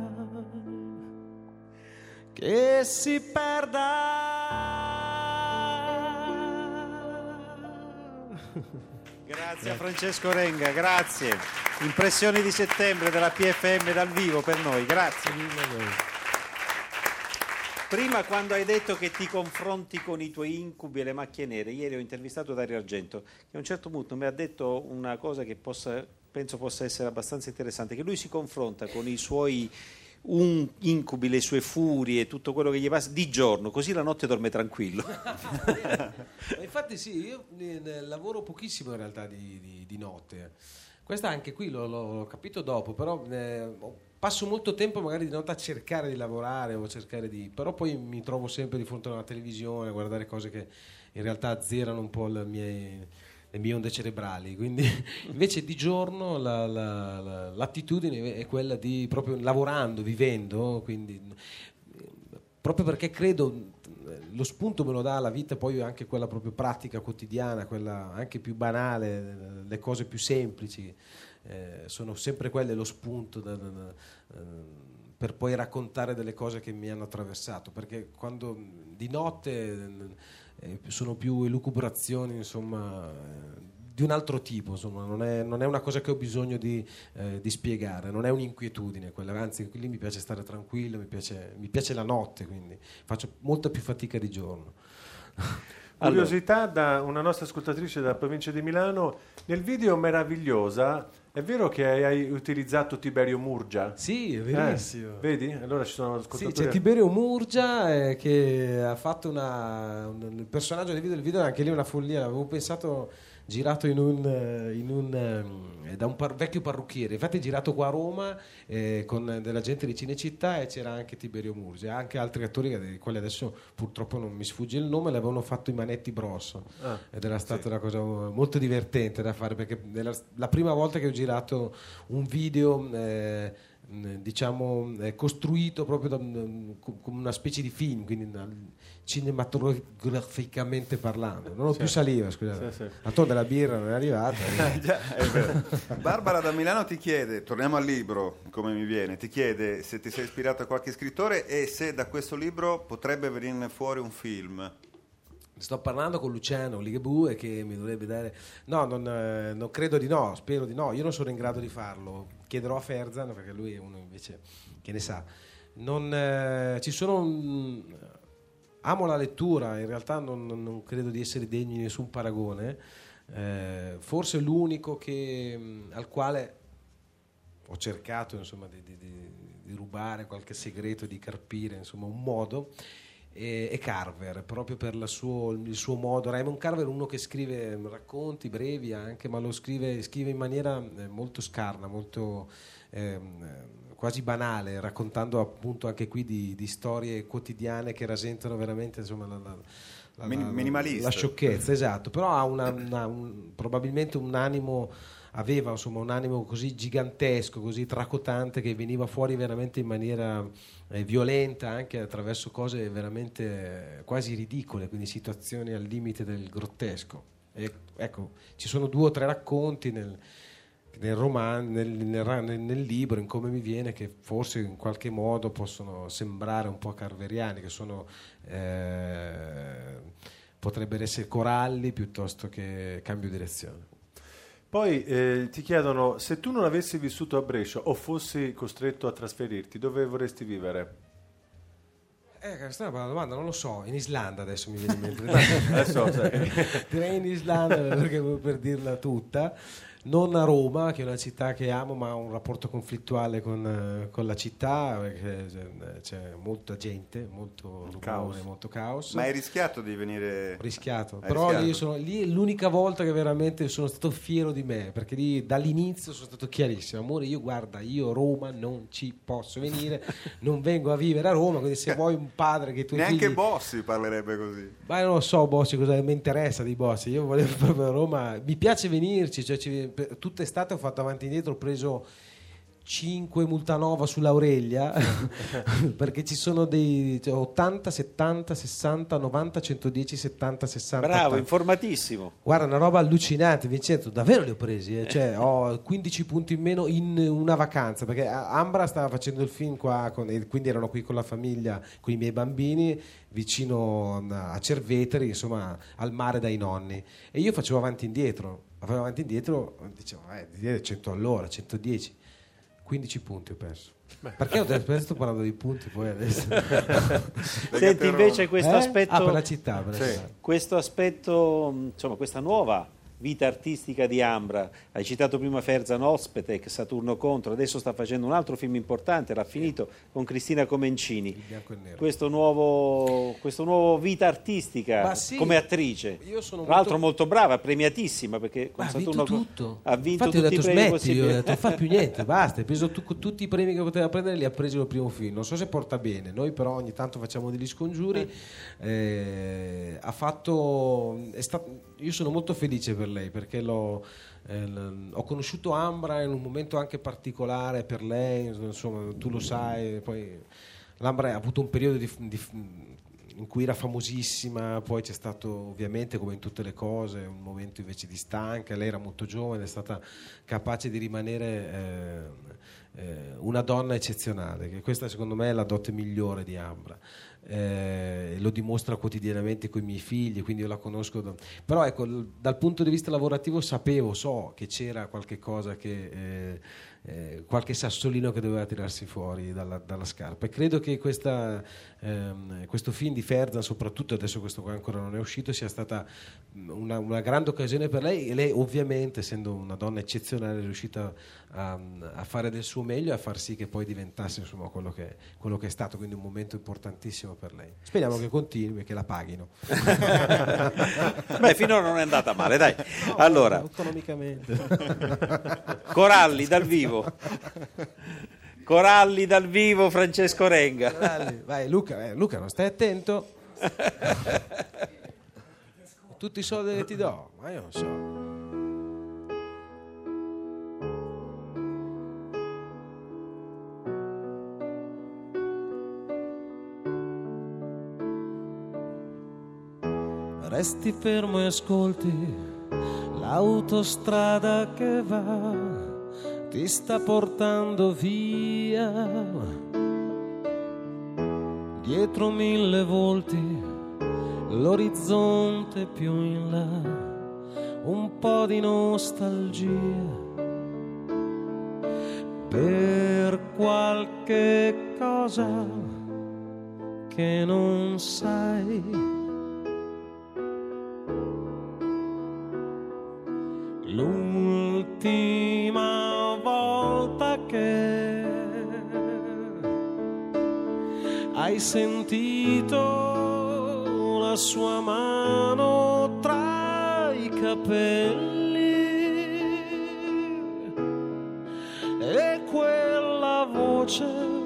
che si perda. Grazie a Francesco Renga, grazie. Impressioni di settembre della PFM dal vivo per noi, grazie. Prima quando hai detto che ti confronti con i tuoi incubi e le macchie nere, ieri ho intervistato Dario Argento che a un certo punto mi ha detto una cosa che possa- penso possa essere abbastanza interessante, che lui si confronta con i suoi un- incubi, le sue furie, tutto quello che gli passa di giorno, così la notte dorme tranquillo. Infatti sì, io lavoro pochissimo in realtà di, di- di notte. Questa anche qui l'ho, l'ho- capito dopo, però eh, passo molto tempo magari di notte a cercare di lavorare o cercare di... però poi mi trovo sempre di fronte alla televisione a guardare cose che in realtà azzerano un po' le mie, le mie onde cerebrali, quindi invece di giorno la- la- la- l'attitudine è quella di proprio lavorando, vivendo, quindi proprio perché credo lo spunto me lo dà la vita poi anche quella proprio pratica quotidiana, quella anche più banale, eh, le cose più semplici, eh, sono sempre quelle lo spunto da- da- da- eh, per poi raccontare delle cose che mi hanno attraversato, perché quando di notte eh, sono più elucubrazioni, insomma, eh, di un altro tipo, insomma, non è, non è una cosa che ho bisogno di, eh, di spiegare, non è un'inquietudine quella, anzi lì mi piace stare tranquillo, mi piace, mi piace la notte, quindi faccio molta più fatica di giorno. Curiosità da una nostra ascoltatrice della provincia di Milano, nel video Meravigliosa, è vero che hai utilizzato Tiberio Murgia? Sì, è Eh, verissimo. vedi? Allora ci sono Sì, ascoltatori... c'è Tiberio Murgia eh, che ha fatto una, un, il personaggio del video, il video è anche lì una follia, l'avevo pensato girato in un, eh, in un, ehm, da un par- vecchio parrucchiere, infatti è girato qua a Roma eh, con della gente di Cinecittà e c'era anche Tiberio Murgia, anche altri attori dei quali adesso purtroppo non mi sfugge il nome, l'avevano fatto i Manetti Brosso Ah, ed era stata una cosa molto divertente da fare perché era la prima volta che ho girato un video eh, diciamo eh, costruito proprio come una specie di film quindi cinematograficamente parlando non ho più saliva scusate Sì, sì. la tonda della birra non è arrivata Eh, già, è vero. Barbara da Milano ti chiede, torniamo al libro, come mi viene, ti chiede se ti sei ispirato a qualche scrittore e se da questo libro potrebbe venirne fuori un film. Sto parlando con Luciano Ligabue che mi dovrebbe dare. No, non, eh, non credo di no, spero di no. Io non sono in grado di farlo. Chiederò a Ferzan perché lui è uno invece che ne sa. Non, eh, ci sono. amo la lettura, in realtà non, non- credo di essere degno di nessun paragone. Eh, forse l'unico che, al quale ho cercato insomma, di- di- di rubare qualche segreto, di carpire insomma, un modo e, e Carver, proprio per la suo- il suo modo. Raymond Carver è uno che scrive racconti brevi anche, ma lo scrive, scrive in maniera eh, molto scarna, molto ehm, eh, quasi banale, raccontando appunto anche qui di, di storie quotidiane che rasentano veramente insomma, la, la- la- Min- la- minimalista. la sciocchezza, esatto, però ha una- una- un- probabilmente un animo aveva insomma un animo così gigantesco, così tracotante che veniva fuori veramente in maniera violenta anche attraverso cose veramente quasi ridicole, quindi situazioni al limite del grottesco. E, ecco, ci sono due o tre racconti nel, nel, roman- nel- nel libro, in come mi viene, che forse in qualche modo possono sembrare un po' carveriani, che sono eh, potrebbero essere coralli piuttosto che cambio direzione. Poi eh, ti chiedono se tu non avessi vissuto a Brescia o fossi costretto a trasferirti, dove vorresti vivere? Eh, questa è una bella domanda, non lo so. In Islanda adesso mi viene in mente. Adesso. Direi in Islanda perché per dirla tutta. Non a Roma, che è una città che amo, ma ho un rapporto conflittuale con, eh, con la città, perché c'è- c'è molta gente, molto rumore, Caos. molto caos. Ma hai rischiato di venire... Ho rischiato, Hai però rischiato. lì, sono- lì è l'unica volta che veramente sono stato fiero di me, perché lì dall'inizio sono stato chiarissimo, amore io guarda, io a Roma non ci posso venire, non vengo a vivere a Roma, quindi se vuoi un padre che tuoi Neanche figli... Bossi parlerebbe così. Ma non lo so, Bossi, cosa mi interessa di Bossi. Io volevo proprio a Roma. Mi piace venirci. Cioè, ci- per- tutta estate ho fatto avanti e indietro, ho preso 5 Multanova sull'Aurelia perché ci sono dei cioè, 80, 70, 60, 90, 110, 70, 60. Bravo, 80. informatissimo. Guarda, una roba allucinante, Vincenzo. Davvero li ho presi. eh. Cioè, ho 15 punti in meno in una vacanza. Perché Ambra stava facendo il film qua, con- e quindi erano qui con la famiglia, con i miei bambini, vicino a Cerveteri, insomma, al mare dai nonni. E io facevo avanti e indietro. Facevo avanti e indietro, dicevo, eh, 100 all'ora, 110. 15 punti ho perso. Perché ho detto, sto parlando di punti poi adesso? Senti invece questo Eh? aspetto... Ah, per la città. Per la città. questo aspetto, insomma, questa nuova vita artistica di Ambra. Hai citato prima Ferzan Ospetec, Saturno Contro, adesso sta facendo un altro film importante, l'ha finito con Cristina Comencini. E. Questo nuovo, questo nuovo vita artistica sì, come attrice. io sono Tra l'altro molto- molto brava, premiatissima perché con ha vinto Saturno tutto. ha vinto Infatti ho tutti detto i premi smetti, io ho possibili. detto non fa più niente, basta, hai preso tu- tutti i premi che poteva prendere, li ha presi il primo film. Non so se porta bene, noi però ogni tanto facciamo degli scongiuri. Eh, ha fatto è sta- io sono molto felice per lei perché l'ho, eh, ho conosciuto Ambra in un momento anche particolare per lei, insomma, tu lo sai, poi l'Ambra ha avuto un periodo di- di- in cui era famosissima, poi c'è stato ovviamente come in tutte le cose un momento invece di stanca, lei era molto giovane, è stata capace di rimanere eh, eh, una donna eccezionale, che questa secondo me è la dote migliore di Ambra. Eh, lo dimostra quotidianamente con i miei figli, quindi io la conosco. da- Però ecco, dal punto di vista lavorativo sapevo, so che c'era qualche cosa che... eh, eh, qualche sassolino che doveva tirarsi fuori dalla, dalla scarpa e credo che questa, ehm, questo film di Ferzan soprattutto adesso questo qua ancora non è uscito sia stata una, una grande occasione per lei e lei ovviamente essendo una donna eccezionale è riuscita a, a fare del suo meglio e a far sì che poi diventasse insomma, quello, che, quello che è stato quindi un momento importantissimo per lei speriamo che continui e che la paghino Beh, finora non è andata male, dai. Allora, economicamente Coralli dal vivo. Coralli dal vivo, Francesco Renga. Vai, vai, Luca, eh, Luca, non stai attento. Tutti i soldi che ti do, ma io non so. Resti fermo e ascolti l'autostrada che va, ti sta portando via. Dietro mille volti, l'orizzonte più in là, un po' di nostalgia. Per qualche cosa che non sai. L'ultima volta che hai sentito la sua mano tra i capelli e quella voce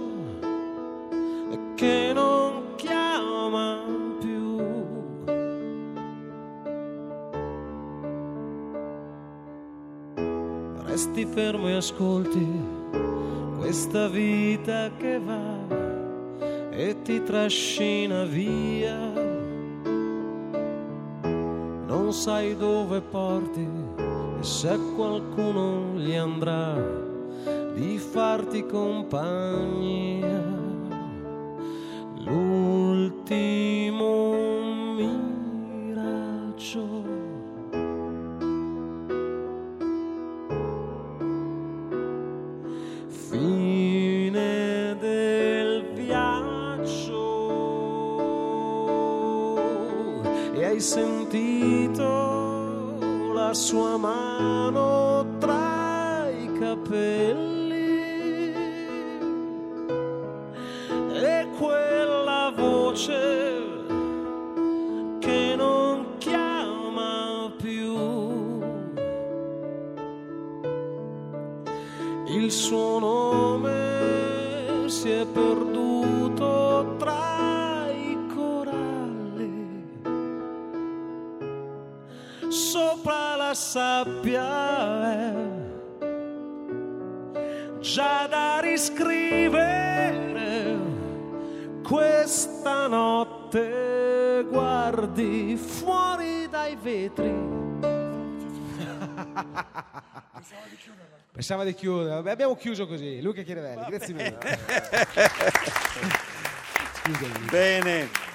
fermo e ascolti questa vita che va e ti trascina via. Non sai dove porti e se qualcuno gli andrà di farti compagnia. Sopra la sabbia è già da riscrivere questa notte guardi fuori dai vetri Pensava di chiudere, Vabbè, abbiamo chiuso così. Luca Chiarevelli, grazie mille. Scusami. Bene.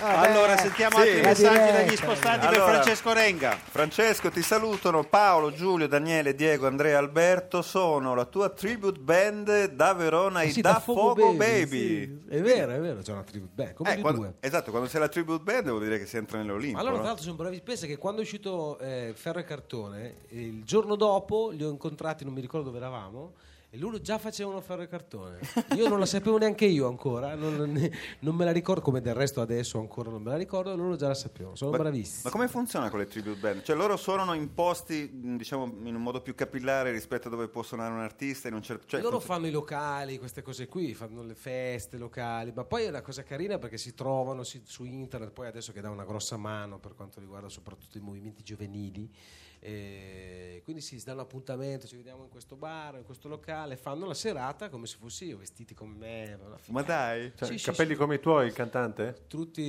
Vabbè, Allora, sentiamo sì. altri messaggi dagli spostati per Allora. Francesco Renga. Francesco, ti salutano Paolo, Giulio, Daniele, Diego, Andrea, Alberto. Sono la tua tribute band da Verona, i Sì, Da Fogo Baby. sì. È vero, è vero, c'è una tribute band, come Eh, quando- due. esatto, quando sei la tribute band vuol dire che si entra nell'Olimpo. Allora, no? tra l'altro, sono bravi. Pensa che quando è uscito eh, Ferro e Cartone, il giorno dopo li ho incontrati, non mi ricordo dove eravamo, E loro già facevano ferro e cartone. Io non la sapevo neanche io ancora, non, non- non me la ricordo come del resto adesso ancora non me la ricordo, loro già la sapevano, sono Ma- bravissimi. Ma come funziona con le tribute band? Cioè loro suonano in posti, diciamo, in un modo più capillare rispetto a dove può suonare un artista in un certo... Cioè, loro funziona- fanno i locali, queste cose qui, fanno le feste locali, ma poi è una cosa carina perché si trovano si- su internet, poi adesso che dà una grossa mano per quanto riguarda soprattutto i movimenti giovanili, e quindi si danno appuntamento, ci vediamo in questo bar, in questo locale, fanno la serata come se fossi io, vestiti come me. Ma dai! Cioè, Sì, capelli sì. come i tuoi, il cantante? Tutti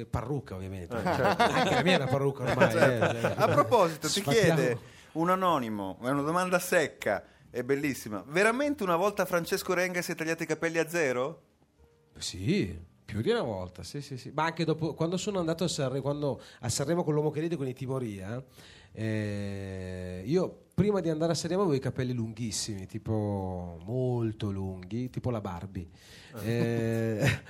eh, parrucca ovviamente, Ah, certo. anche la mia è una parrucca ormai. eh, cioè. A proposito, ti Sfatiamo. chiede un anonimo, è una domanda secca, è bellissima. Veramente una volta Francesco Renga si è tagliato i capelli a zero? Sì, più di una volta, sì, sì, sì. Ma anche dopo, quando sono andato a Sanremo, a Sanremo con l'uomo che ride con i Timoria, eh, io prima di andare a Sanremo avevo i capelli lunghissimi, tipo molto lunghi, tipo la Barbie. Eh,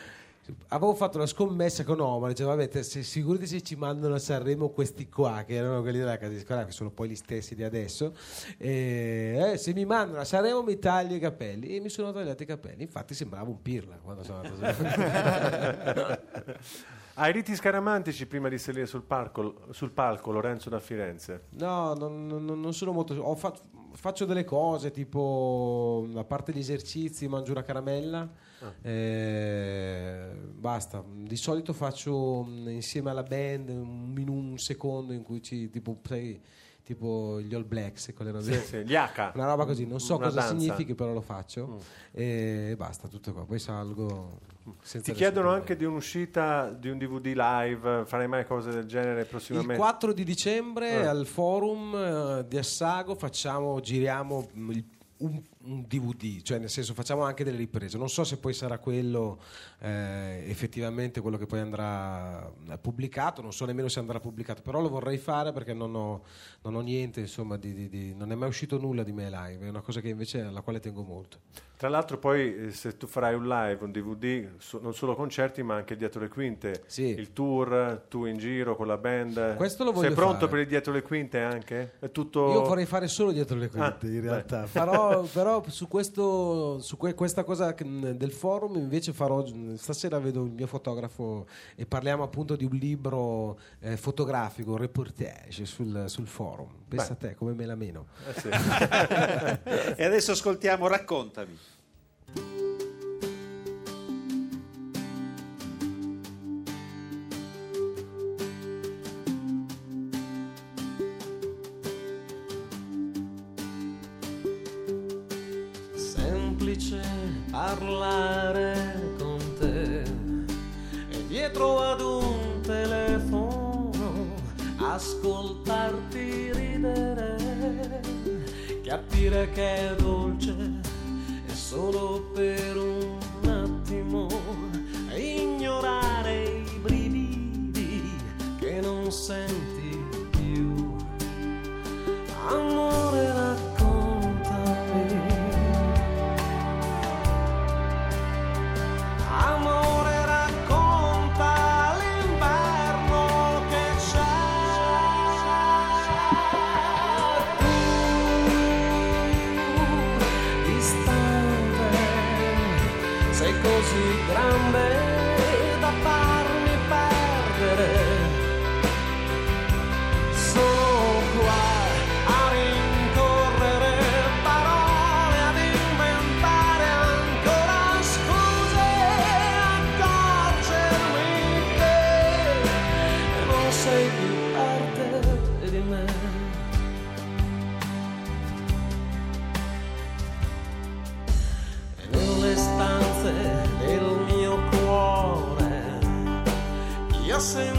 avevo fatto una scommessa con Omar, dicevo, vabbè, te- se, sicurati se ci mandano a Sanremo questi qua, che erano quelli della casa discografica, che sono poi gli stessi di adesso, eh, eh, se mi mandano a Sanremo mi taglio i capelli. E mi sono tagliati i capelli, infatti sembrava un pirla quando sono andato a Sanremo. Hai riti scaramantici prima di salire sul palco, sul palco Lorenzo da Firenze? No, non, non- non sono molto. ho fa- faccio delle cose tipo a parte gli esercizi, mangio una caramella. eh, basta. Di solito faccio mh, insieme alla band un, un secondo in cui ci tipo, sai, tipo gli All Blacks, quelle robe- Sì, sì, gli H. una roba così. Non so Una cosa danza. Mm. significhi, però lo faccio e basta. Tutto qua. Poi salgo. Ti chiedono anche di un'uscita di un DVD live, farai mai cose del genere Il prossimamente? 4 di dicembre Eh. al forum eh, di Assago facciamo, giriamo mm, il- un, un DVD, cioè nel senso facciamo anche delle riprese. Non so se poi sarà quello eh, effettivamente quello che poi andrà eh, pubblicato, non so nemmeno se andrà pubblicato, però lo vorrei fare perché non ho, non ho niente, insomma, di, di- di- non è mai uscito nulla di me live, è una cosa che invece alla quale tengo molto. Tra l'altro poi eh, se tu farai un live, un DVD, so- non solo concerti ma anche dietro le quinte, Sì. il tour, tu in giro con la band. Questo lo Sei pronto fare. per il dietro le quinte anche? È tutto... Io vorrei fare solo dietro le quinte Ah, in realtà, Farò- però su, questo, su que- questa cosa che- del forum invece farò, stasera vedo il mio fotografo e parliamo appunto di un libro eh, fotografico, un reportage sul, sul forum. Pensa a te come me la meno. Eh sì. E adesso ascoltiamo Raccontami. nothing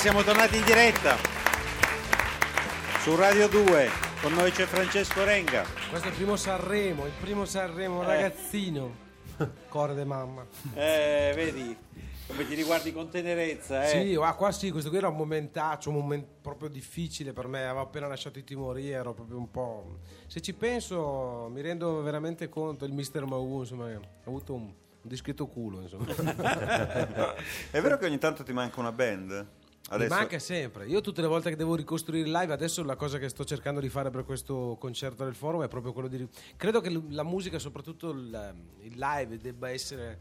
siamo tornati in diretta su Radio 2. Con noi c'è Francesco Renga. Questo è il primo Sanremo, il primo Sanremo, ragazzino. Cuore de mamma. Eh, vedi come ti riguardi con tenerezza, eh? Sì, ah, qua sì, questo qui era un momentaccio, un momento proprio difficile per me. Avevo appena lasciato i timori, ero proprio un po'. Se ci penso, mi rendo veramente conto. Il mister Mau, insomma, ha avuto un, un discreto culo, insomma. È vero che ogni tanto ti manca una band? Mi manca sempre. Io tutte le volte che devo ricostruire il live, adesso la cosa che sto cercando di fare per questo concerto del forum è proprio quello di... Credo che la musica, soprattutto il, il live, debba essere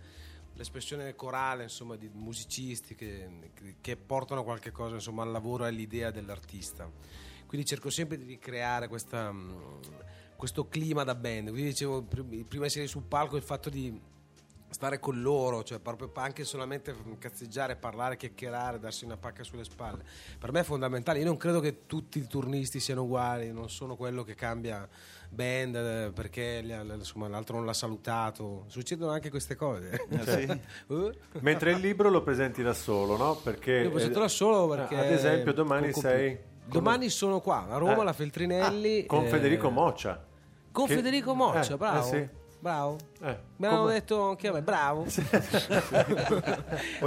l'espressione corale insomma, di musicisti che, che portano qualche cosa insomma, al lavoro e all'idea dell'artista. Quindi cerco sempre di ricreare questa, questo clima da band. Quindi dicevo, prima di essere sul palco, il fatto di stare con loro, cioè proprio anche solamente cazzeggiare, parlare, chiacchierare, darsi una pacca sulle spalle. Per me è fondamentale. Io non credo che tutti i turnisti siano uguali, non sono quello che cambia band eh, perché insomma, l'altro non l'ha salutato. Succedono anche queste cose. Ah, sì? uh. Mentre il libro lo presenti da solo, no? Perché Io lo presento da solo perché ad esempio domani sei Domani sono qua a Roma, Eh. alla Feltrinelli. Ah, con eh, Federico Moccia. Con Che- Federico Moccia, eh, bravo. eh sì. Bravo. Eh, Mi hanno come- detto anche a me, bravo. C'ho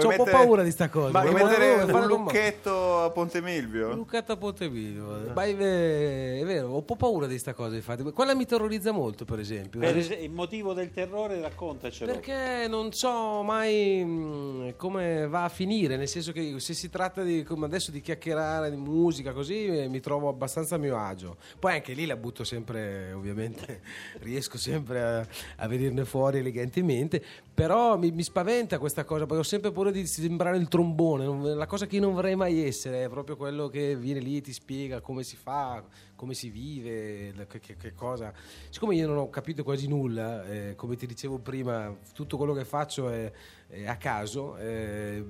un po' paura di sta cosa. Ma vuoi mettere un lucchetto a Ponte Milvio? Lucchetto a Pontevidio. Ma è ve- è vero, ho un po' paura di sta cosa, infatti. Quella mi terrorizza molto, per esempio. Per es- il motivo del terrore raccontacelo. Perché non so mai mh, come va a finire, nel senso che se si tratta di, come adesso di chiacchierare di musica così eh, mi trovo abbastanza a mio agio. Poi anche lì la butto sempre, ovviamente riesco sempre a, a venirne fuori elegantemente, però mi, mi spaventa questa cosa, perché ho sempre paura di sembrare il trombone, la cosa che io non vorrei mai essere è proprio quello che viene lì e ti spiega come si fa, come si vive, che, che- che cosa. Siccome io non ho capito quasi nulla, eh, come ti dicevo prima, tutto quello che faccio è, è a caso. eh,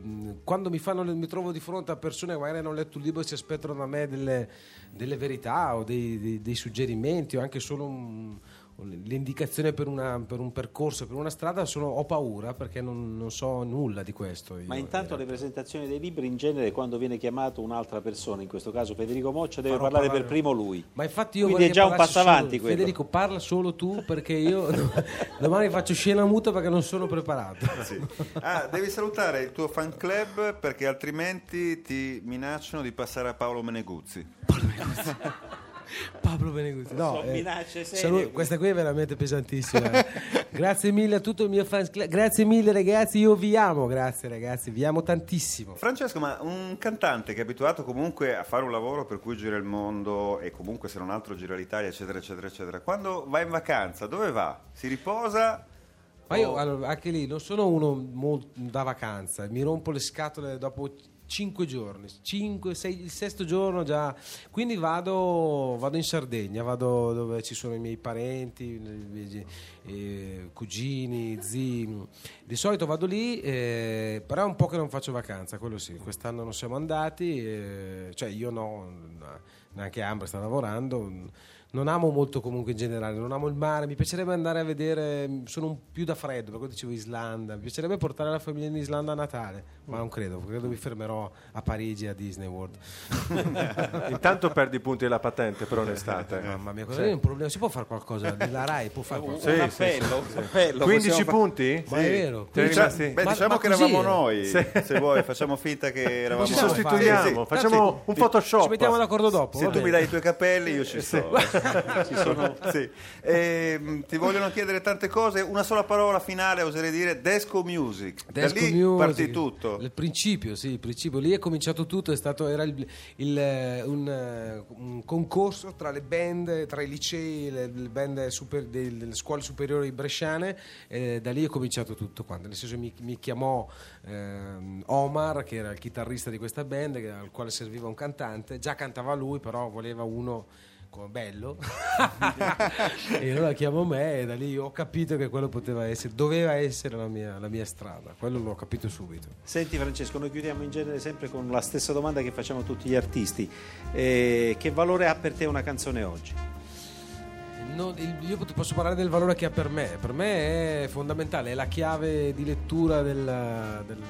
quando mi, fanno, mi trovo di fronte a persone che magari hanno letto un libro e si aspettano da me delle, delle verità o dei, dei- dei suggerimenti o anche solo un- l'indicazione per, una- per un percorso, per una strada, sono- ho paura perché non, non so nulla di questo. io. Ma intanto le presentazioni dei libri in genere quando viene chiamato un'altra persona, in questo caso Federico Moccia, deve parlare parlare- per primo lui. Ma infatti io Quindi è già un passo avanti solo-. Federico, parla solo tu perché io domani faccio scena muta perché non sono preparato. Sì. Ah, devi salutare il tuo fan club perché altrimenti ti minacciano di passare a Paolo Meneguzzi. Pablo Beneguzzi. No, Sono eh, minacce serie, questa qui è veramente pesantissima. eh. grazie mille a tutto il mio fans club. Grazie mille ragazzi, io vi amo, grazie ragazzi, vi amo tantissimo. Francesco, ma un cantante che è abituato comunque a fare un lavoro per cui gira il mondo e comunque se non altro gira l'Italia, eccetera, eccetera, eccetera, quando va in vacanza, dove va? Si riposa? Ma io allora, anche lì non sono uno da vacanza, mi rompo le scatole dopo cinque giorni, cinque, sei, il sesto giorno già, quindi vado, vado in Sardegna, vado dove ci sono i miei parenti, i miei, eh, cugini, zii, di solito vado lì, eh, però è un po' che non faccio vacanza, quello sì, quest'anno non siamo andati, eh, cioè io no, neanche Ambra sta lavorando. Non amo molto comunque in generale, non amo il mare, mi piacerebbe andare a vedere, sono un più da freddo, per questo dicevo Islanda, mi piacerebbe portare la famiglia in Islanda a Natale, ma non credo, credo mi fermerò a Parigi a Disney World. Intanto perdi i punti della patente per onestà. Mamma mia, cosa è un problema? Si può fare qualcosa? La RAI può fare Un, qualcosa? un Sì, appello, un appello 15 possiamo fa- punti? Ma è vero. Diciamo- rimasti? beh, Ma- diciamo ma che eravamo è. noi, se vuoi, facciamo finta che eravamo Ci noi. sostituiamo, Sì, sì. facciamo un Photoshop. Ci mettiamo d'accordo dopo. Se tu mi dai i tuoi capelli, io ci sto. Sono- Sì. Ehm, ti vogliono chiedere tante cose. Una sola parola finale, oserei dire Desco Music. Desco da lì Music. parti tutto. Il principio, sì, il principio. Lì è cominciato tutto, è stato, era il- il, eh, un, eh, un concorso tra le band, tra i licei, le, le band super- delle, scuole superiori bresciane, e da lì è cominciato tutto quanto. Nel senso mi, mi chiamò ehm, Omar, che era il chitarrista di questa band, al quale serviva un cantante, già cantava lui, però voleva uno come bello e allora chiamo me e da lì ho capito che quello poteva essere doveva essere la mia, la mia strada quello l'ho capito subito Senti Francesco, noi chiudiamo in genere sempre con la stessa domanda che facciamo a tutti gli artisti. Eh, che valore ha per te una canzone oggi? Il- io posso parlare del valore che ha per me per me è fondamentale è la chiave di lettura del, del-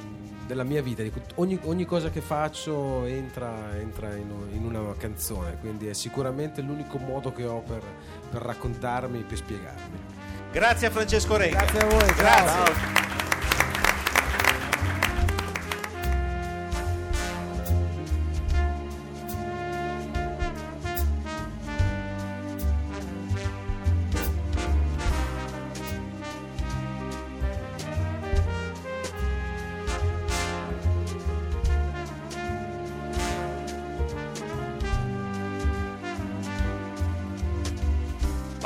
della mia vita. Ogni, ogni cosa che faccio entra, entra in, in una canzone, quindi è sicuramente l'unico modo che ho per, per raccontarmi, per spiegarmi. Grazie a Francesco Renga. Grazie a voi, Grazie.